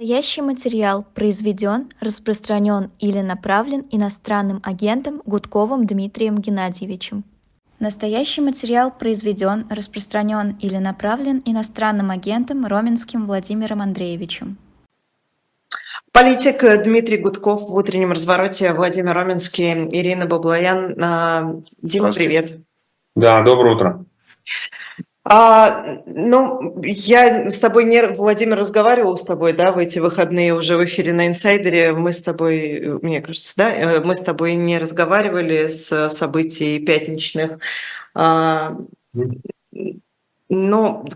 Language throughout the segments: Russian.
Настоящий материал произведен, распространен или направлен иностранным агентом Гудковым Дмитрием Геннадьевичем. Настоящий материал произведен, распространен или направлен иностранным агентом Роменским Владимиром Андреевичем. Политик Дмитрий Гудков в утреннем развороте, Владимир Роменский, Ирина Баблоян. А, Дима, привет. Да, доброе утро. А, ну, я с тобой не, Владимир, разговаривал с тобой, да, в эти выходные уже в эфире на инсайдере. Мы с тобой, мне кажется, да, э, мы с тобой не разговаривали с событий пятничных. А, ну,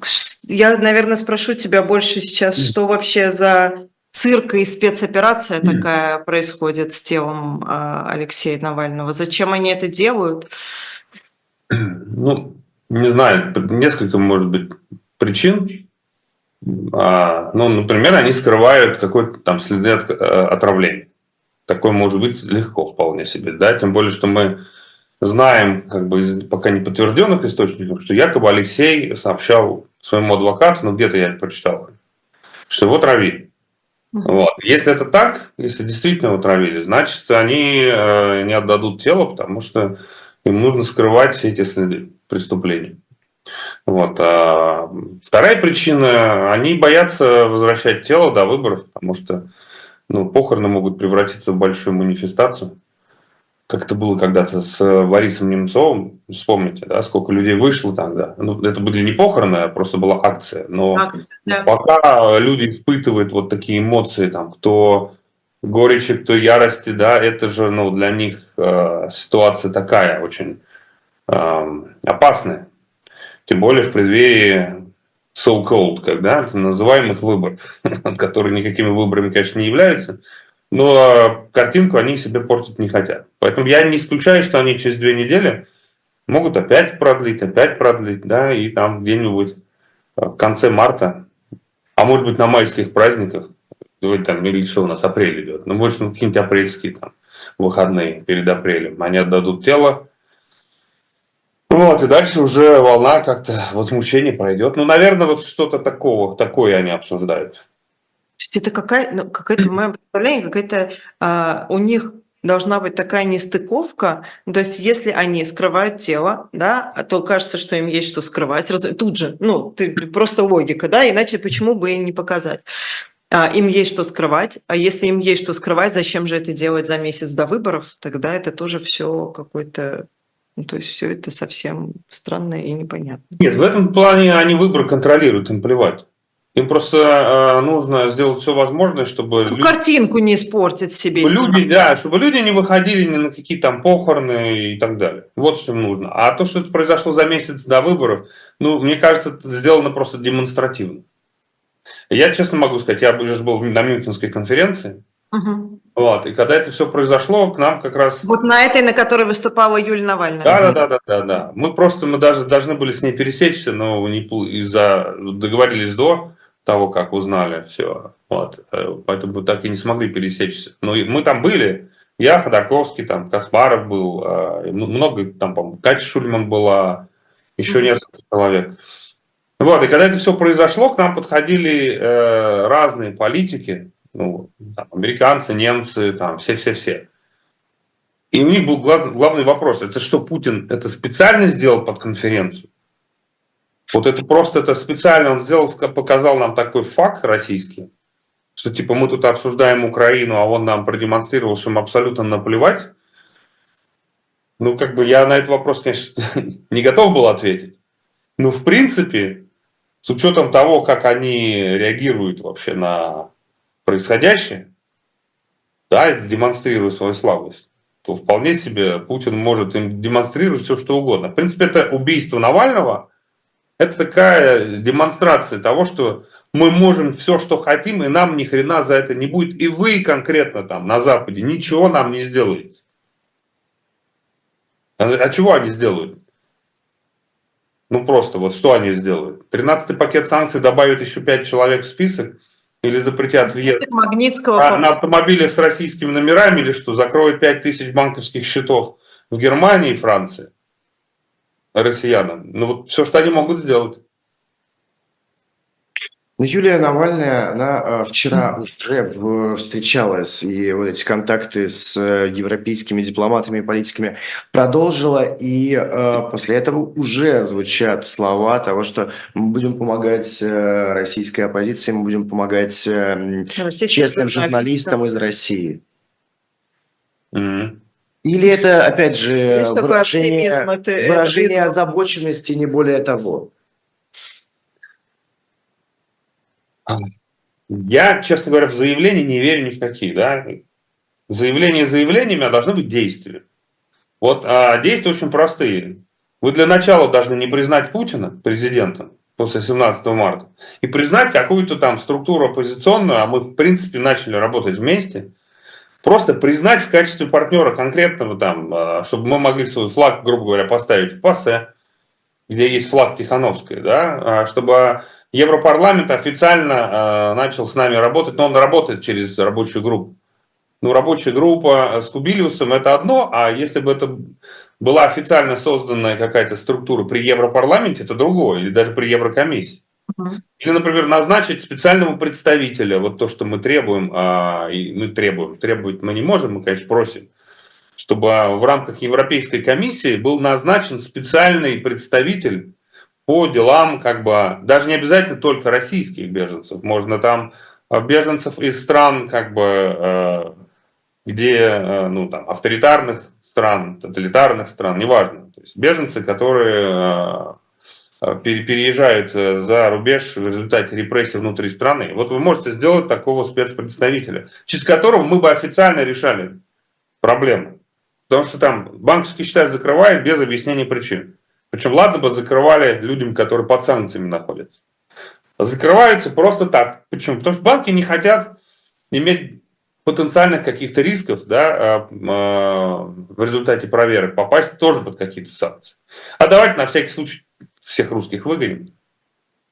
я, наверное, спрошу тебя больше сейчас, что вообще за цирк и спецоперация такая происходит с телом а, Алексея Навального? Зачем они это делают? Ну, не знаю, несколько, может быть, причин. А, ну, например, они скрывают какой-то там следы от, э, отравления. Такое может быть легко вполне себе, да, тем более, что мы знаем, как бы из пока не подтвержденных источников, что якобы Алексей сообщал своему адвокату, ну где-то я это прочитал, что его травили. Вот. Если это так, если действительно его травили, значит, они э, не отдадут тело, потому что им нужно скрывать все эти следы преступлений. Вот. А вторая причина, они боятся возвращать тело до выборов, потому что ну, похороны могут превратиться в большую манифестацию. Как это было когда-то с Борисом Немцовым, вспомните, да, сколько людей вышло тогда. Ну, это были не похороны, а просто была акция. Но акция, да. пока люди испытывают вот такие эмоции, там, кто горечи, кто ярости, да, это же ну, для них э, ситуация такая очень опасны. Тем более в преддверии so-called, когда называемых выборов, которые никакими выборами, конечно, не являются, но картинку они себе портить не хотят. Поэтому я не исключаю, что они через две недели могут опять продлить, опять продлить, да, и там где-нибудь в конце марта, а может быть на майских праздниках, там, или что у нас, апрель идет, ну, может, ну, какие-нибудь апрельские там выходные перед апрелем, они отдадут тело, вот, и дальше уже волна как-то возмущения пройдет. Ну, наверное, вот что-то такого, такое они обсуждают. То есть это какая, ну, какая-то, в моем представлении, какая-то а, у них должна быть такая нестыковка. То есть, если они скрывают тело, да, то кажется, что им есть что скрывать. Тут же, ну, ты, просто логика, да, иначе почему бы и не показать? А, им есть что скрывать, а если им есть что скрывать, зачем же это делать за месяц до выборов? Тогда это тоже все какой-то ну, то есть все это совсем странно и непонятно. Нет, в этом плане они выбор контролируют, им плевать. Им просто э, нужно сделать все возможное, чтобы... Чтобы люди, картинку не испортить себе. Чтобы люди, да, чтобы люди не выходили ни на какие там похороны и так далее. Вот что им нужно. А то, что это произошло за месяц до выборов, ну, мне кажется, это сделано просто демонстративно. Я честно могу сказать, я уже был на Мюнхенской конференции, Угу. Вот. И когда это все произошло, к нам как раз... Вот на этой, на которой выступала Юлия Навальная. Да, да, да, да, да, да. Мы просто, мы даже должны были с ней пересечься, но не из-за договорились до того, как узнали все. Вот. Э, поэтому так и не смогли пересечься. Но мы там были, я, Ходорковский, там, Каспаров был, э, много, там, по Катя Шульман была, еще mm несколько человек. Вот, и когда это все произошло, к нам подходили э, разные политики, ну, там, американцы, немцы, там, все-все-все. И у них был глав, главный вопрос, это что, Путин это специально сделал под конференцию? Вот это просто это специально он сделал, показал нам такой факт российский, что типа мы тут обсуждаем Украину, а он нам продемонстрировал, что им абсолютно наплевать. Ну, как бы я на этот вопрос, конечно, не готов был ответить. Но в принципе, с учетом того, как они реагируют вообще на происходящее, да, это демонстрирует свою слабость, то вполне себе Путин может им демонстрировать все, что угодно. В принципе, это убийство Навального, это такая демонстрация того, что мы можем все, что хотим, и нам ни хрена за это не будет. И вы конкретно там на Западе ничего нам не сделаете. А, а чего они сделают? Ну просто вот что они сделают? 13-й пакет санкций добавит еще 5 человек в список – или запретят въезд Магнитского... на автомобилях с российскими номерами, или что, закроют 5 тысяч банковских счетов в Германии и Франции россиянам. Ну вот все, что они могут сделать. Ну, Юлия Навальная, она э, вчера уже встречалась, и вот эти контакты с э, европейскими дипломатами и политиками продолжила, и э, после этого уже звучат слова того, что мы будем помогать российской оппозиции, мы будем помогать честным журналистам из России. Mm-hmm. Или это, опять же, выражение, это, выражение это озабоченности, не более того? Я, честно говоря, в заявления не верю ни в какие. Да? Заявления заявлениями, а должны быть действия. Вот а действия очень простые. Вы для начала должны не признать Путина президентом после 17 марта и признать какую-то там структуру оппозиционную, а мы в принципе начали работать вместе, просто признать в качестве партнера конкретного там, а, чтобы мы могли свой флаг, грубо говоря, поставить в ПАСЕ, где есть флаг Тихановской, да, а чтобы Европарламент официально э, начал с нами работать, но он работает через рабочую группу. Ну, рабочая группа с Кубилиусом – это одно, а если бы это была официально созданная какая-то структура при Европарламенте, это другое, или даже при Еврокомиссии. Или, например, назначить специального представителя, вот то, что мы требуем, а, и мы требуем, требовать мы не можем, мы, конечно, просим, чтобы в рамках Европейской комиссии был назначен специальный представитель по делам, как бы, даже не обязательно только российских беженцев, можно там а, беженцев из стран, как бы, э, где, э, ну, там, авторитарных стран, тоталитарных стран, неважно. То есть беженцы, которые э, переезжают за рубеж в результате репрессий внутри страны. Вот вы можете сделать такого спецпредставителя, через которого мы бы официально решали проблему. Потому что там банковские счета закрывают без объяснения причин. Причем ладно бы закрывали людям, которые под санкциями находятся. Закрываются просто так. Почему? Потому что банки не хотят иметь потенциальных каких-то рисков да, а, а, в результате проверок попасть тоже под какие-то санкции. А давайте на всякий случай всех русских выгоним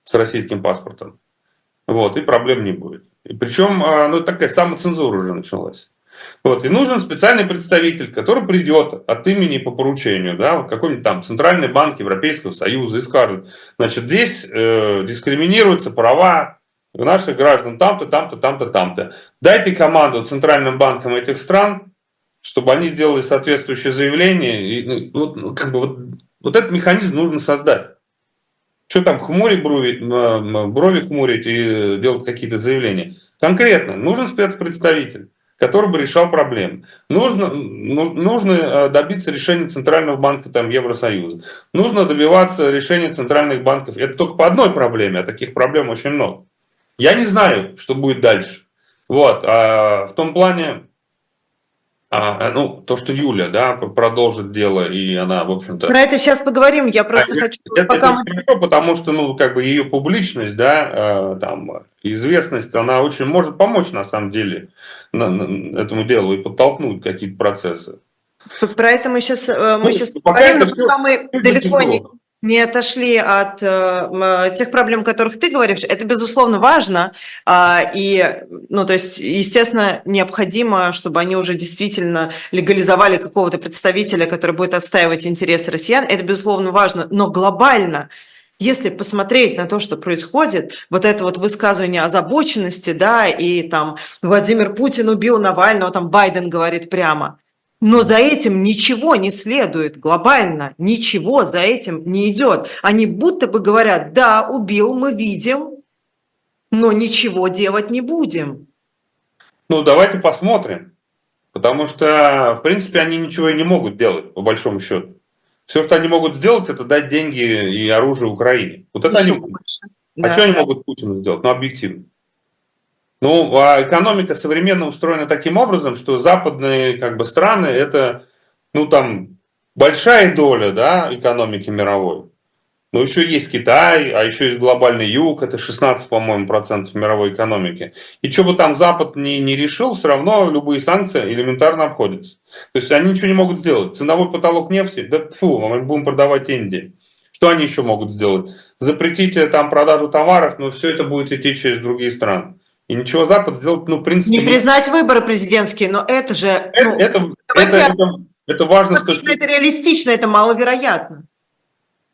с российским паспортом. Вот, и проблем не будет. И причем, а, ну, такая самоцензура уже началась. Вот. И нужен специальный представитель, который придет от имени по поручению, да, какой-нибудь там центральный банк Европейского Союза и скажет, значит, здесь э, дискриминируются права наших граждан там-то, там-то, там-то, там-то. Дайте команду центральным банкам этих стран, чтобы они сделали соответствующее заявление. И, ну, вот, ну, как бы вот, вот этот механизм нужно создать. Что там, хмурить брови, брови хмурить и делать какие-то заявления? Конкретно, нужен спецпредставитель который бы решал проблемы. Нужно, нужно э, добиться решения Центрального банка там, Евросоюза. Нужно добиваться решения центральных банков. Это только по одной проблеме, а таких проблем очень много. Я не знаю, что будет дальше. Вот. А в том плане, а, а, ну, то, что Юля, да, продолжит дело, и она, в общем-то... Про это сейчас поговорим, я просто а, хочу... Это, пока это мы... потому что, ну, как бы ее публичность, да, а, там, известность, она очень может помочь, на самом деле, этому делу и подтолкнуть какие-то процессы. Про это мы сейчас, э, мы ну, сейчас поговорим, но пока мы далеко не, не отошли от э, тех проблем, о которых ты говоришь, это, безусловно, важно. Э, и, ну, то есть, естественно, необходимо, чтобы они уже действительно легализовали какого-то представителя, который будет отстаивать интересы россиян. Это, безусловно, важно. Но глобально, если посмотреть на то, что происходит, вот это вот высказывание озабоченности, да, и там Владимир Путин убил Навального, там Байден говорит прямо – но за этим ничего не следует глобально, ничего за этим не идет. Они будто бы говорят, да, убил, мы видим, но ничего делать не будем. Ну, давайте посмотрим. Потому что, в принципе, они ничего и не могут делать, по большому счету. Все, что они могут сделать, это дать деньги и оружие Украине. Вот это Еще они могут. А да. что они могут Путину сделать? Ну, объективно. Ну, а экономика современно устроена таким образом, что западные как бы, страны это, ну, там, большая доля да, экономики мировой. Но еще есть Китай, а еще есть глобальный юг, это 16, по-моему, процентов мировой экономики. И что бы там Запад не, не решил, все равно любые санкции элементарно обходятся. То есть они ничего не могут сделать. Ценовой потолок нефти, да фу, мы будем продавать Индии. Что они еще могут сделать? Запретите там продажу товаров, но все это будет идти через другие страны. И ничего Запад сделать, ну, в принципе... Не признать выборы президентские, но это же... Это, ну, это, это, это, это важно... Это, это реалистично, это маловероятно.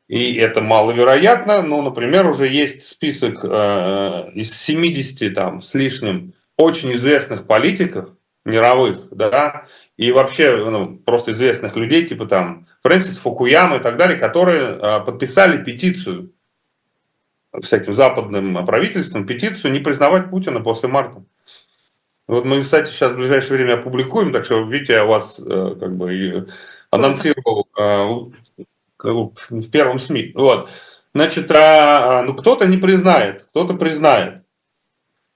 И это маловероятно, но, например, уже есть список э, из 70 там, с лишним очень известных политиков мировых, да, и вообще ну, просто известных людей, типа там Фрэнсис Фукуяма и так далее, которые э, подписали петицию всяким западным правительствам, петицию не признавать Путина после марта. Вот мы, кстати, сейчас в ближайшее время опубликуем, так что, видите, я вас э, как бы анонсировал э, в первом СМИ. Вот. Значит, а, а, ну кто-то не признает, кто-то признает.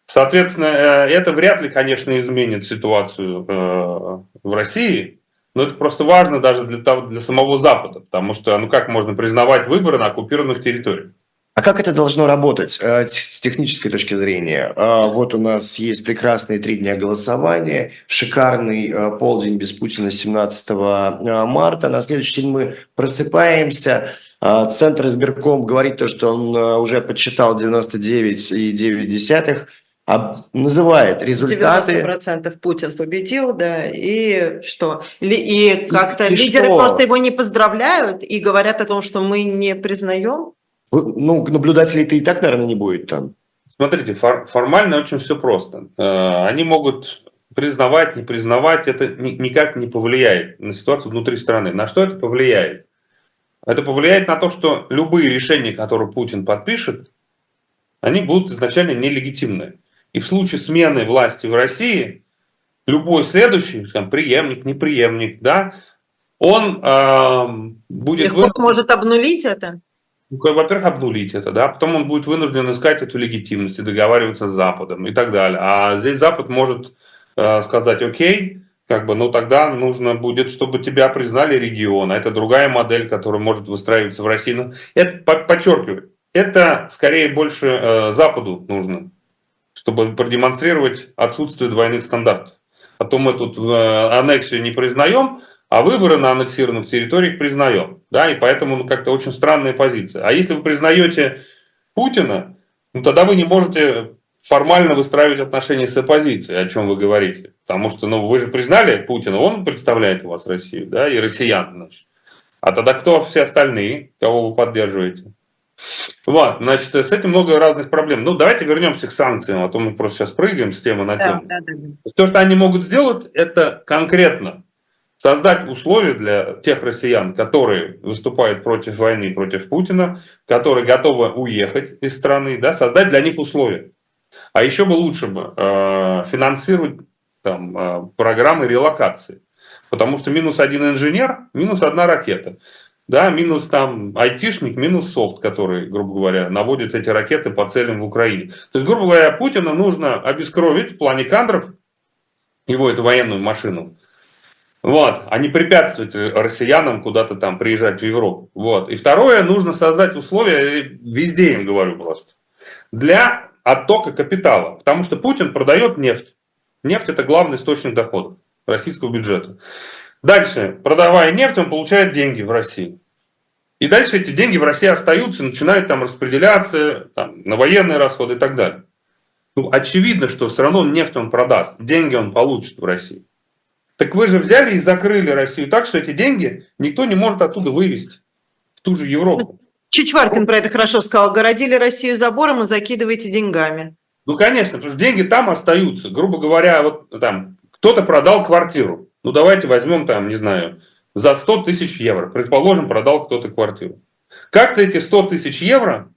Соответственно, э, это вряд ли, конечно, изменит ситуацию э, в России, но это просто важно даже для, того, для самого Запада, потому что, ну как можно признавать выборы на оккупированных территориях? А как это должно работать э, с технической точки зрения? Э, вот у нас есть прекрасные три дня голосования, шикарный э, полдень без Путина 17 марта. На следующий день мы просыпаемся. Центр избирком говорит то, что он уже подсчитал 99,9 а называет результаты. 90% Путин победил, да, и что? И как-то лидеры что? просто его не поздравляют и говорят о том, что мы не признаем? Ну, наблюдателей-то и так, наверное, не будет там. Смотрите, фор- формально очень все просто. Э, они могут признавать, не признавать, это никак не повлияет на ситуацию внутри страны. На что это повлияет? Это повлияет на то, что любые решения, которые Путин подпишет, они будут изначально нелегитимны. И в случае смены власти в России, любой следующий, там, преемник, неприемник, да, он э, будет... Легко вы... может обнулить это? Ну, во-первых, обнулить это, да, потом он будет вынужден искать эту легитимность и договариваться с Западом и так далее. А здесь Запад может э, сказать, окей, как бы, ну тогда нужно будет, чтобы тебя признали регион, а это другая модель, которая может выстраиваться в России. Но это, подчеркиваю, это скорее больше э, Западу нужно, чтобы продемонстрировать отсутствие двойных стандартов. А то мы тут э, аннексию не признаем, а выборы на аннексированных территориях признаем. Да, и поэтому ну, как-то очень странная позиция. А если вы признаете Путина, ну, тогда вы не можете формально выстраивать отношения с оппозицией, о чем вы говорите. Потому что ну, вы же признали Путина, он представляет у вас Россию, да, и россиян, значит. А тогда кто все остальные, кого вы поддерживаете? Вот, значит, с этим много разных проблем. Ну, давайте вернемся к санкциям, а то мы просто сейчас прыгаем с темы на тему. Да, да, да. То, что они могут сделать, это конкретно создать условия для тех россиян, которые выступают против войны, против Путина, которые готовы уехать из страны, да, создать для них условия. А еще бы лучше бы э, финансировать там, э, программы релокации. Потому что минус один инженер, минус одна ракета. Да, минус там айтишник, минус софт, который, грубо говоря, наводит эти ракеты по целям в Украине. То есть, грубо говоря, Путина нужно обескровить в плане кадров, его эту военную машину, вот, а не препятствовать россиянам куда-то там приезжать в Европу. Вот. И второе, нужно создать условия, везде им говорю просто, для оттока капитала. Потому что Путин продает нефть. Нефть это главный источник доходов российского бюджета. Дальше, продавая нефть, он получает деньги в России. И дальше эти деньги в России остаются, начинают там распределяться там, на военные расходы и так далее. Ну, очевидно, что все равно нефть он продаст, деньги он получит в России. Так вы же взяли и закрыли Россию так, что эти деньги никто не может оттуда вывести в ту же Европу. Чичваркин про это хорошо сказал. Городили Россию забором и закидываете деньгами. Ну, конечно, потому что деньги там остаются. Грубо говоря, вот там кто-то продал квартиру. Ну, давайте возьмем там, не знаю, за 100 тысяч евро. Предположим, продал кто-то квартиру. Как-то эти 100 тысяч евро,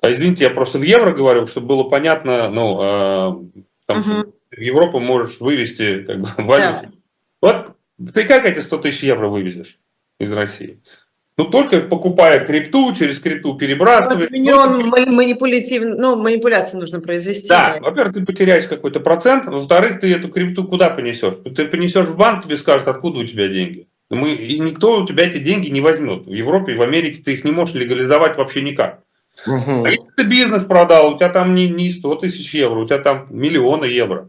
а, извините, я просто в евро говорю, чтобы было понятно, ну, э, там, угу в Европу можешь вывести как бы, валюту. Да. Вот ты как эти 100 тысяч евро вывезешь из России? Ну, только покупая крипту, через крипту перебрасывать. Вот миллион ну, манипулятив... ну, манипуляции нужно произвести. Да, да. во-первых, ты потеряешь какой-то процент, во-вторых, ты эту крипту куда понесешь? Ты понесешь в банк, тебе скажут, откуда у тебя деньги. Мы, и никто у тебя эти деньги не возьмет. В Европе и в Америке ты их не можешь легализовать вообще никак. Угу. А если ты бизнес продал, у тебя там не, не 100 тысяч евро, у тебя там миллионы евро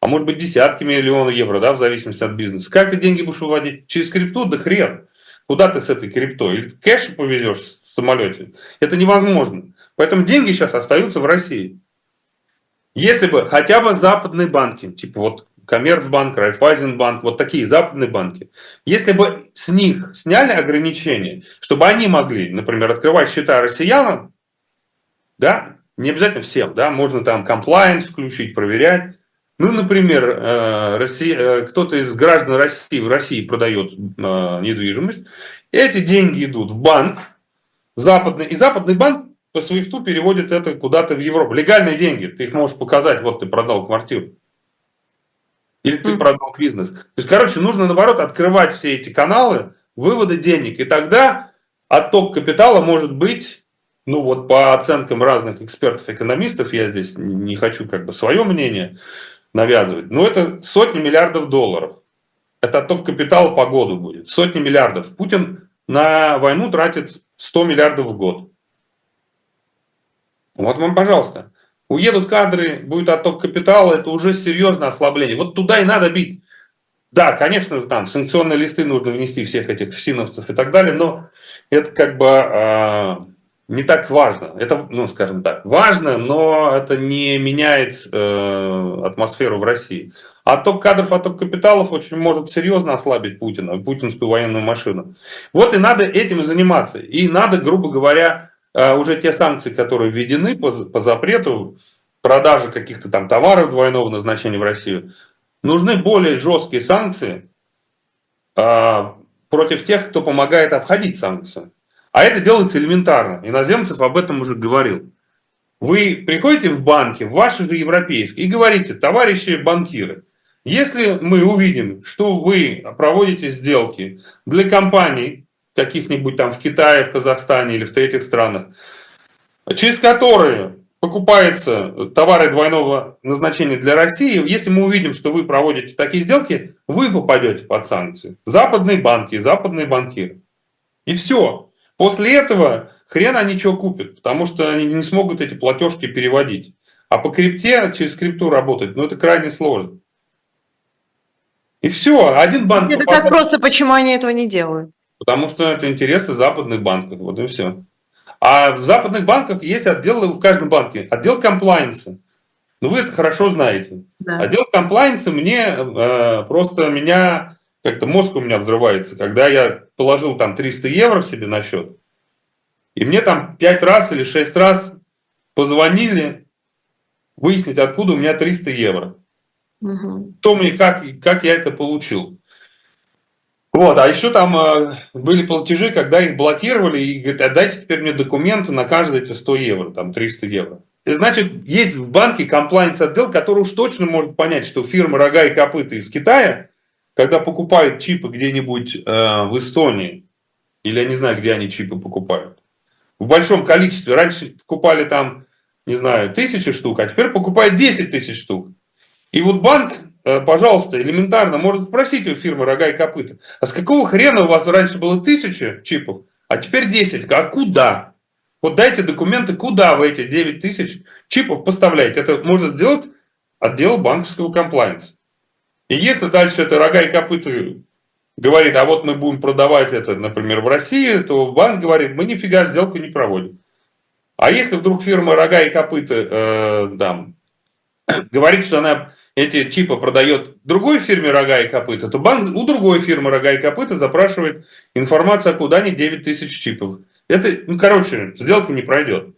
а может быть десятки миллионов евро, да, в зависимости от бизнеса. Как ты деньги будешь выводить? Через крипту? Да хрен. Куда ты с этой криптой? Или кэш повезешь в самолете? Это невозможно. Поэтому деньги сейчас остаются в России. Если бы хотя бы западные банки, типа вот Коммерцбанк, Райфайзенбанк, вот такие западные банки. Если бы с них сняли ограничения, чтобы они могли, например, открывать счета россиянам, да, не обязательно всем, да, можно там комплайенс включить, проверять. Ну, например, э, Россия, э, кто-то из граждан России в России продает недвижимость, эти деньги идут в банк западный, и западный банк по свифту переводит это куда-то в Европу. Легальные деньги, ты их можешь показать, вот ты продал квартиру. Или ты продал бизнес. То есть, короче, нужно, наоборот, открывать все эти каналы вывода денег. И тогда отток капитала может быть, ну вот по оценкам разных экспертов-экономистов, я здесь не хочу как бы свое мнение навязывать, но это сотни миллиардов долларов. Это отток капитала по году будет. Сотни миллиардов. Путин на войну тратит 100 миллиардов в год. Вот вам, пожалуйста. Уедут кадры, будет отток капитала, это уже серьезное ослабление. Вот туда и надо бить. Да, конечно, там санкционные листы нужно внести всех этих фсиновцев и так далее, но это как бы э, не так важно. Это, ну, скажем так, важно, но это не меняет э, атмосферу в России. Отток кадров, отток капиталов очень может серьезно ослабить Путина, путинскую военную машину. Вот и надо этим заниматься. И надо, грубо говоря, а уже те санкции, которые введены по, по запрету продажи каких-то там товаров двойного назначения в Россию, нужны более жесткие санкции а, против тех, кто помогает обходить санкции. А это делается элементарно. Иноземцев об этом уже говорил. Вы приходите в банки, в ваши европейские, и говорите, товарищи банкиры, если мы увидим, что вы проводите сделки для компаний, каких-нибудь там в Китае, в Казахстане или в третьих странах, через которые покупаются товары двойного назначения для России, если мы увидим, что вы проводите такие сделки, вы попадете под санкции. Западные банки, западные банкиры. И все. После этого хрен они что купят, потому что они не смогут эти платежки переводить. А по крипте, через крипту работать, ну это крайне сложно. И все, один банк... Это попадает... так просто, почему они этого не делают? Потому что это интересы западных банков. Вот и все. А в западных банках есть отдел в каждом банке, отдел комплайенса. Ну, вы это хорошо знаете. Да. Отдел комплайенса мне э, просто меня, как-то мозг у меня взрывается, когда я положил там 300 евро себе на счет, и мне там 5 раз или 6 раз позвонили выяснить, откуда у меня 300 евро. Угу. То мне как, как я это получил. Вот, а еще там э, были платежи, когда их блокировали, и говорят, отдайте теперь мне документы на каждые эти 100 евро, там 300 евро. И значит, есть в банке комплайнс отдел, который уж точно может понять, что фирма «Рога и копыта» из Китая, когда покупает чипы где-нибудь э, в Эстонии, или я не знаю, где они чипы покупают, в большом количестве, раньше покупали там, не знаю, тысячи штук, а теперь покупают 10 тысяч штук. И вот банк Э, пожалуйста, элементарно, может спросить у фирмы «Рога и копыта», а с какого хрена у вас раньше было тысяча чипов, а теперь 10? А куда? Вот дайте документы, куда вы эти 9 тысяч чипов поставляете. Это может сделать отдел банковского комплайенса. И если дальше это рога и копыта говорит, а вот мы будем продавать это, например, в России, то банк говорит, мы нифига сделку не проводим. А если вдруг фирма рога и копыта э, да, говорит, что она эти чипы продает другой фирме рога и копыта, то банк у другой фирмы рога и копыта запрашивает информацию, а куда они 9 тысяч чипов. Это, ну, короче, сделка не пройдет.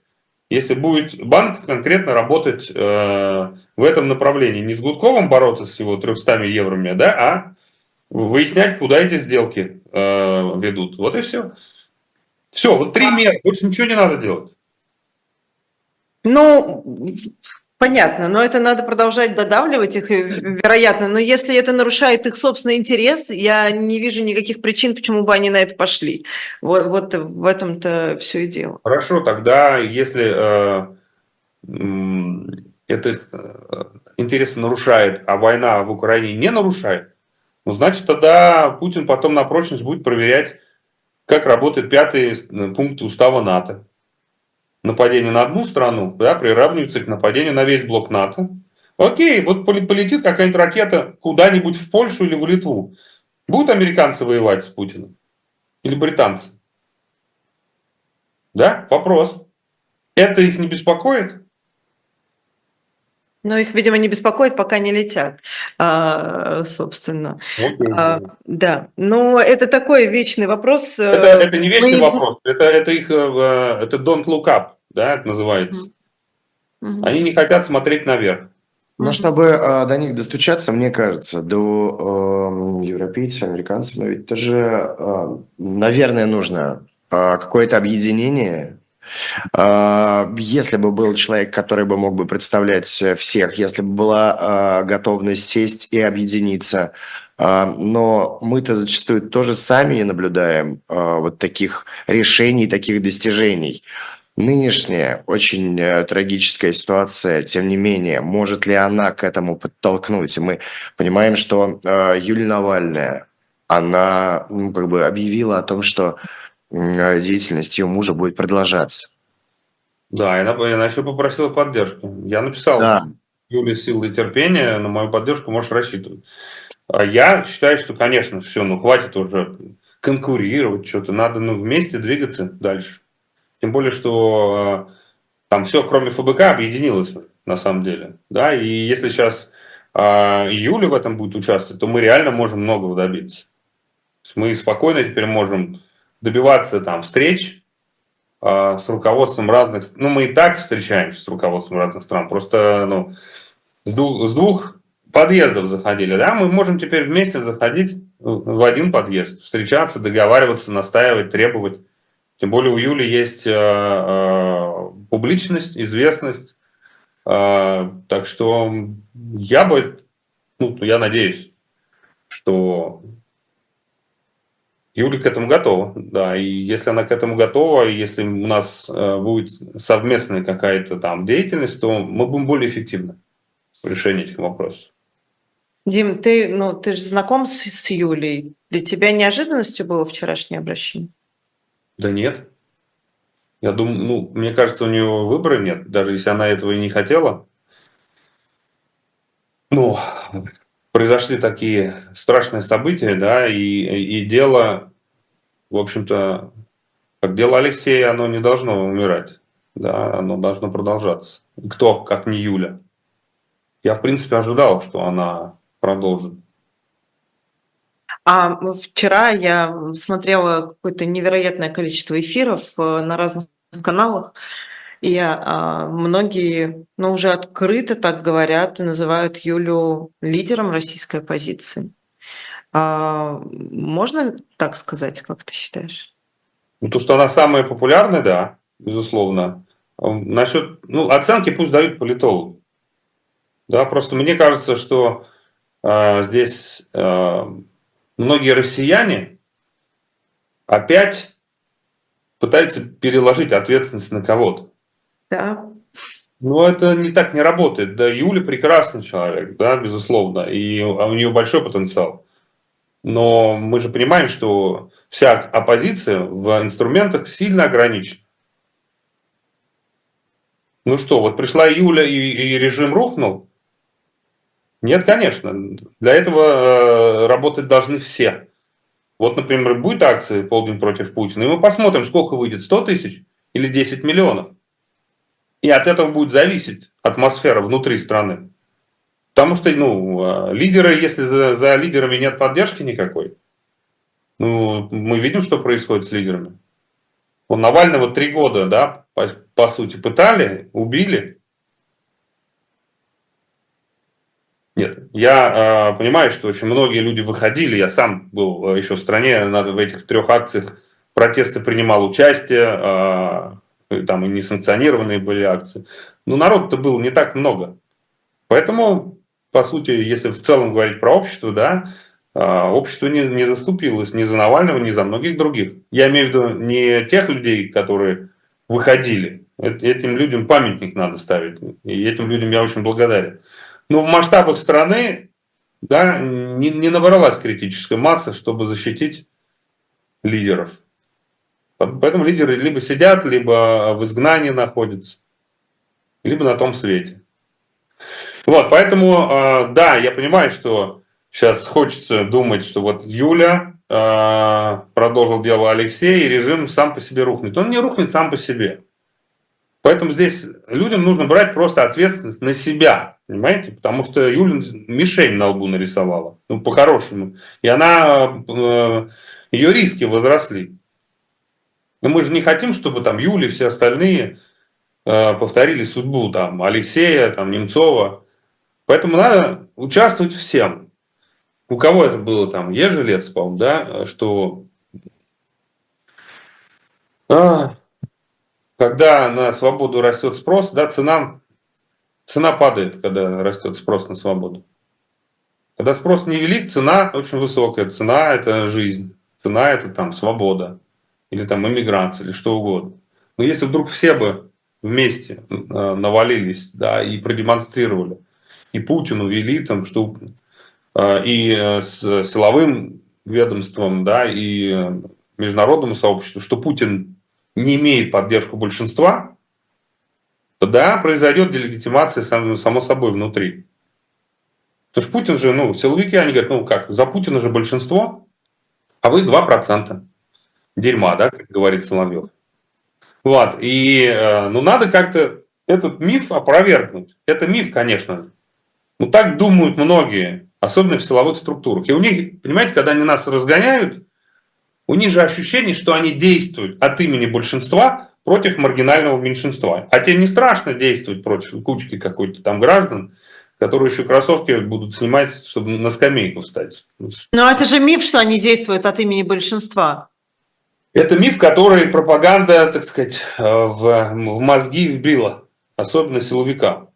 Если будет банк конкретно работать э, в этом направлении, не с Гудковым бороться с его 300 евроми, да, а выяснять, куда эти сделки э, ведут. Вот и все. Все, вот три меры, больше ничего не надо делать. Ну, Понятно, но это надо продолжать додавливать их, вероятно. Но если это нарушает их собственный интерес, я не вижу никаких причин, почему бы они на это пошли. Вот, вот в этом-то все и дело. Хорошо, тогда если э, это э, интересы нарушает, а война в Украине не нарушает, ну, значит, тогда Путин потом на прочность будет проверять, как работает пятый э, пункт устава НАТО нападение на одну страну да, приравнивается к нападению на весь блок НАТО. Окей, вот полетит какая-нибудь ракета куда-нибудь в Польшу или в Литву. Будут американцы воевать с Путиным? Или британцы? Да, вопрос. Это их не беспокоит? Но их, видимо, не беспокоит, пока не летят, а, собственно. Вот, А, да, но это такой вечный вопрос. э, это, это не вечный мы- вопрос, это, это их, э, э, это don't look up, да, это называется. Мгм. Они не хотят смотреть наверх. Но чтобы э, до них достучаться, мне кажется, до э, европейцев, американцев, но ведь тоже, э, наверное, нужно э, какое-то объединение. Э, Если бы был человек, который бы мог бы представлять всех, если бы была э, готовность сесть и объединиться, Э, но мы-то зачастую тоже сами не наблюдаем вот таких решений, таких достижений. Нынешняя очень э, трагическая ситуация, тем не менее, может ли она к этому подтолкнуть? Мы понимаем, что э, Юлия Навальная, она ну, как бы объявила о том, что деятельность ее мужа будет продолжаться. Да, и она, она еще попросила поддержки. Я написал Да. Юле силы и терпения, на мою поддержку можешь рассчитывать. А я считаю, что, конечно, все, ну хватит уже конкурировать, что-то надо ну, вместе двигаться дальше. Тем более, что э, там все, кроме ФБК, объединилось на самом деле. Да, и если сейчас и Юля в этом будет участвовать, то мы реально можем многого добиться. Мы спокойно теперь можем добиваться там встреч э, с руководством разных... Ну, мы и так встречаемся с руководством разных стран. Просто ну, с, двух, с двух подъездов заходили, да, мы можем теперь вместе заходить в один подъезд, встречаться, договариваться, настаивать, требовать. Тем более у Юли есть э, э, публичность, известность. Э, так что я бы, ну, я надеюсь, что Юля к этому готова. Да, и если она к этому готова, и если у нас э, будет совместная какая-то там деятельность, то мы будем более эффективны в решении этих вопросов. Дим, ты, ну, ты же знаком с, с Юлей. Для тебя неожиданностью было вчерашнее обращение? Да нет. Я думаю, ну, мне кажется, у нее выбора нет, даже если она этого и не хотела. Ну, произошли такие страшные события, да, и, и дело, в общем-то, как дело Алексея, оно не должно умирать, да, оно должно продолжаться. Кто, как не Юля? Я, в принципе, ожидал, что она продолжит. А вчера я смотрела какое-то невероятное количество эфиров э, на разных каналах, и а, многие, ну, уже открыто так говорят и называют Юлю лидером российской оппозиции. А, можно так сказать, как ты считаешь? Ну, то, что она самая популярная, да, безусловно. Насчет, ну, оценки пусть дают политологи. Да, просто мне кажется, что э, здесь э, многие россияне опять пытаются переложить ответственность на кого-то. Да. Ну, это не так не работает. Да, Юля прекрасный человек, да, безусловно, и у нее большой потенциал. Но мы же понимаем, что вся оппозиция в инструментах сильно ограничена. Ну что, вот пришла Юля и, и режим рухнул? Нет, конечно. Для этого э, работать должны все. Вот, например, будет акция «Полдень против Путина», и мы посмотрим, сколько выйдет, 100 тысяч или 10 миллионов. И от этого будет зависеть атмосфера внутри страны. Потому что, ну, лидеры, если за, за лидерами нет поддержки никакой, ну, мы видим, что происходит с лидерами. Вот Навального три года, да, по, по сути, пытали, убили. Нет, я э, понимаю, что очень многие люди выходили, я сам был еще в стране на, в этих трех акциях протесты принимал участие, э, там и несанкционированные были акции. Но народу-то было не так много. Поэтому, по сути, если в целом говорить про общество, да, общество не, не заступилось ни за Навального, ни за многих других. Я имею в виду не тех людей, которые выходили. Этим людям памятник надо ставить. И этим людям я очень благодарен. Но в масштабах страны да, не, не набралась критическая масса, чтобы защитить лидеров. Поэтому лидеры либо сидят, либо в изгнании находятся, либо на том свете. Вот, поэтому, да, я понимаю, что сейчас хочется думать, что вот Юля продолжил дело Алексея, и режим сам по себе рухнет. Он не рухнет сам по себе. Поэтому здесь людям нужно брать просто ответственность на себя, понимаете? Потому что Юля мишень на лбу нарисовала, ну, по-хорошему. И она, э, ее риски возросли. Но мы же не хотим, чтобы там Юля и все остальные э, повторили судьбу там Алексея, там Немцова. Поэтому надо участвовать всем. У кого это было там? Ежелец, по-моему, да? Что а, когда на свободу растет спрос, да, цена, цена падает, когда растет спрос на свободу. Когда спрос невелик, цена очень высокая. Цена – это жизнь. Цена – это там свобода. Или там иммиграция, или что угодно. Но если вдруг все бы вместе э, навалились, да, и продемонстрировали, и Путину вели там, что э, и э, с силовым ведомством, да, и международному сообществу, что Путин не имеет поддержку большинства, да, произойдет делегитимация само собой внутри. Потому что Путин же, ну, силовики, они говорят, ну как, за Путина же большинство, а вы 2% дерьма, да, как говорит Соловьев. Вот, и, э, ну, надо как-то этот миф опровергнуть. Это миф, конечно. Ну, так думают многие, особенно в силовых структурах. И у них, понимаете, когда они нас разгоняют, у них же ощущение, что они действуют от имени большинства против маргинального меньшинства. Хотя не страшно действовать против кучки какой-то там граждан, которые еще кроссовки будут снимать, чтобы на скамейку встать. Но это же миф, что они действуют от имени большинства. Это миф, который пропаганда, так сказать, э, в, в мозги вбила, особенно силовикам.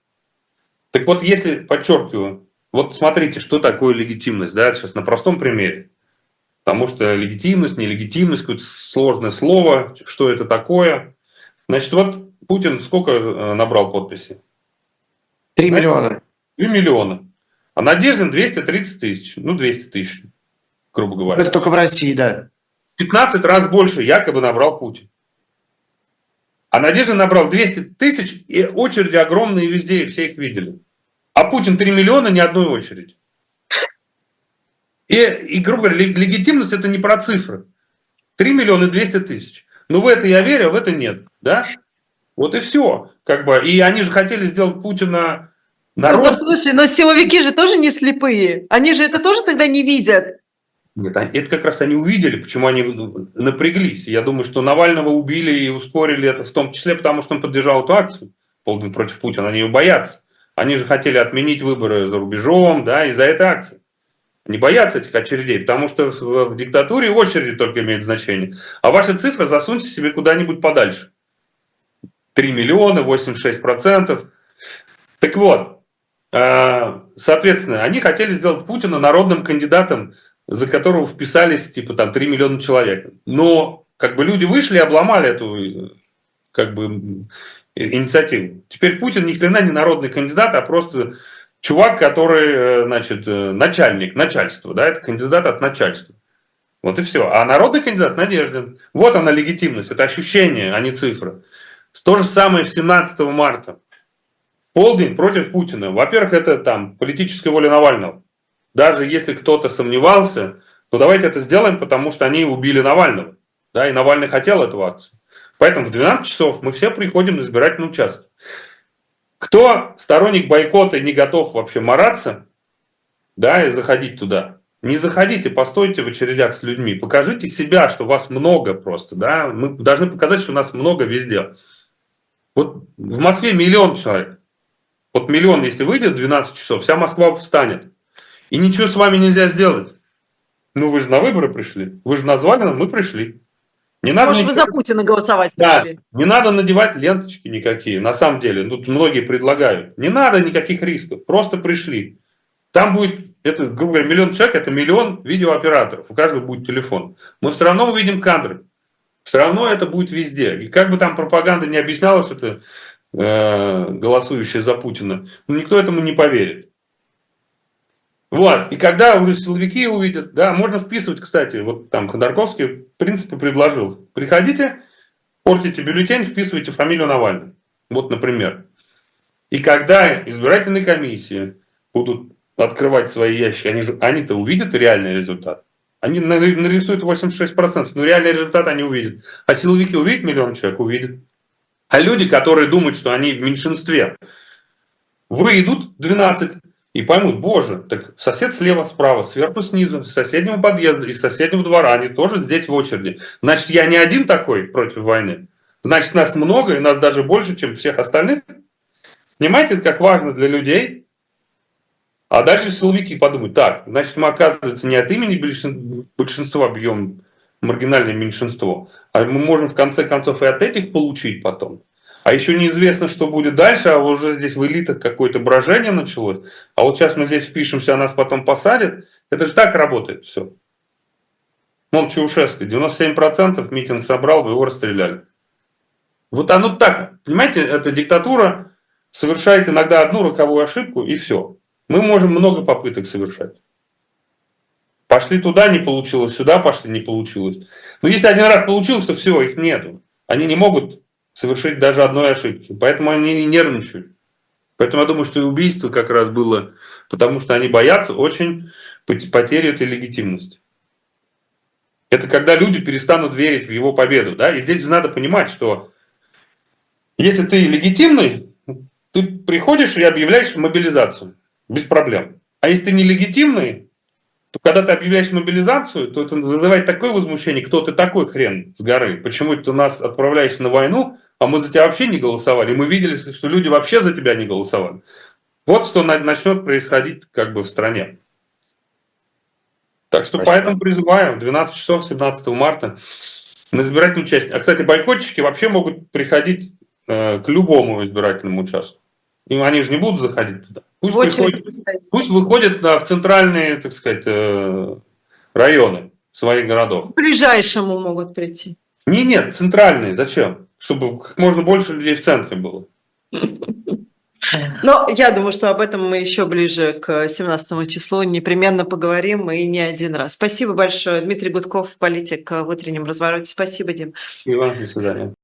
Так вот, если, подчеркиваю, вот смотрите, что такое легитимность, да, сейчас на простом примере. Потому что легитимность, нелегитимность, какое-то сложное слово, что это такое. Значит, вот Путин сколько э, набрал подписей? Три миллиона. Три миллиона. А Надеждин 230 тысяч. Ну, 200 тысяч, грубо говоря. Это только в России, да. 15 раз больше якобы набрал Путин. А Надеждин набрал 200 тысяч, и очереди огромные везде, и все их видели. А Путин 3 миллиона, ни одной очереди. И, и, грубо говоря, легитимность это не про цифры. 3 миллиона 200 тысяч. Ну, в это я верю, а в это нет. Да? Вот и все. Как бы. И они же хотели сделать Путина народ... Ну, слушай, но силовики же тоже не слепые. Они же это тоже тогда не видят. Нет, это как раз они увидели, почему они напряглись. Я думаю, что Навального убили и ускорили это в том числе, потому что он поддержал эту акцию полдень против Путина. Они ее боятся. Они же хотели отменить выборы за рубежом, да, из-за этой акции не боятся этих очередей, потому что в, диктатуре очереди только имеют значение. А ваши цифры засуньте себе куда-нибудь подальше. 3 миллиона, 86 процентов. Так вот, э, соответственно, они хотели сделать Путина народным кандидатом, за которого вписались типа там 3 миллиона человек. Но как бы люди вышли и обломали эту как бы инициативу. Теперь Путин ни хрена не народный кандидат, а просто чувак, который, э, значит, э, начальник, начальство, да, это кандидат от начальства. Вот и все. А народный кандидат Надеждин. Вот она легитимность, это ощущение, а не цифры. То же самое в 17 марта. Полдень против Путина. Во-первых, это там политическая воля Навального. Даже если кто-то сомневался, то давайте это сделаем, потому что они убили Навального. Да, и Навальный хотел эту акцию. Поэтому в 12 часов мы все приходим на избирательный участок. Кто сторонник бойкота и не готов вообще мараться, да, и заходить туда, не заходите, постойте в очередях с людьми, покажите себя, что вас много просто, да, мы должны показать, что нас много везде. Вот в Москве миллион человек. Вот миллион, если выйдет в 12 часов, вся Москва встанет. И ничего с вами нельзя сделать. Ну, вы же на выборы пришли. Вы же назвали нам, мы пришли. Не надо Может, никак... вы за Путина голосовать да, Не надо надевать ленточки никакие. На самом деле, тут многие предлагают. Не надо никаких рисков. Просто пришли. Там будет, это, грубо говоря, миллион человек, это миллион видеооператоров. У каждого будет телефон. Мы все равно увидим кадры. Все равно это будет везде. И как бы там пропаганда не объясняла, что это э, голосующие за Путина, ну, никто этому не поверит. Вот. И когда уже силовики увидят, да, можно вписывать, кстати, вот там Ходорковский в принципе предложил. Приходите, портите бюллетень, вписывайте фамилию Навального. Вот, например. И когда избирательные комиссии будут открывать свои ящики, они же, они-то увидят реальный результат. Они нарисуют 86%, но реальный результат они увидят. А силовики увидят миллион человек? Увидят. А люди, которые думают, что они в меньшинстве, выйдут 12 и поймут, боже, так сосед слева, справа, сверху, снизу, с соседнего подъезда, из соседнего двора, они тоже здесь в очереди. Значит, я не один такой против войны. Значит, нас много, и нас даже больше, чем всех остальных. Понимаете, как важно для людей. А дальше силовики подумают, так, значит, мы, оказывается, не от имени большинства бьем маргинальное меньшинство, а мы можем в конце концов и от этих получить потом. А еще неизвестно, что будет дальше, а уже здесь в элитах какое-то брожение началось. А вот сейчас мы здесь впишемся, а нас потом посадят. Это же так работает все. Вон Чаушеско, 97% митинг собрал, бы его расстреляли. Вот оно так. Понимаете, эта диктатура совершает иногда одну роковую ошибку, и все. Мы можем много попыток совершать. Пошли туда, не получилось, сюда пошли, не получилось. Но если один раз получилось, то все, их нету. Они не могут совершить даже одной ошибки. Поэтому они не нервничают. Поэтому я думаю, что и убийство как раз было, потому что они боятся очень потери этой легитимности. Это когда люди перестанут верить в его победу. Да? И здесь надо понимать, что если ты легитимный, ты приходишь и объявляешь мобилизацию без проблем. А если ты нелегитимный, то когда ты объявляешь мобилизацию, то это вызывает такое возмущение, кто ты такой хрен с горы, почему ты нас отправляешь на войну, а мы за тебя вообще не голосовали, мы видели, что люди вообще за тебя не голосовали. Вот что начнет происходить как бы в стране. Так что Спасибо. поэтому призываем 12 часов 17 марта на избирательную часть. А, кстати, бойкотчики вообще могут приходить э, к любому избирательному участку. И они же не будут заходить туда. Пусть, приходят, пусть выходят да, в центральные, так сказать, э, районы своих городов. К ближайшему могут прийти. Не, нет, центральные. Зачем? Чтобы как можно больше людей в центре было. Но я думаю, что об этом мы еще ближе к 17 числу непременно поговорим и не один раз. Спасибо большое. Дмитрий Гудков, политик в утреннем развороте. Спасибо, Дим. И вам до свидания.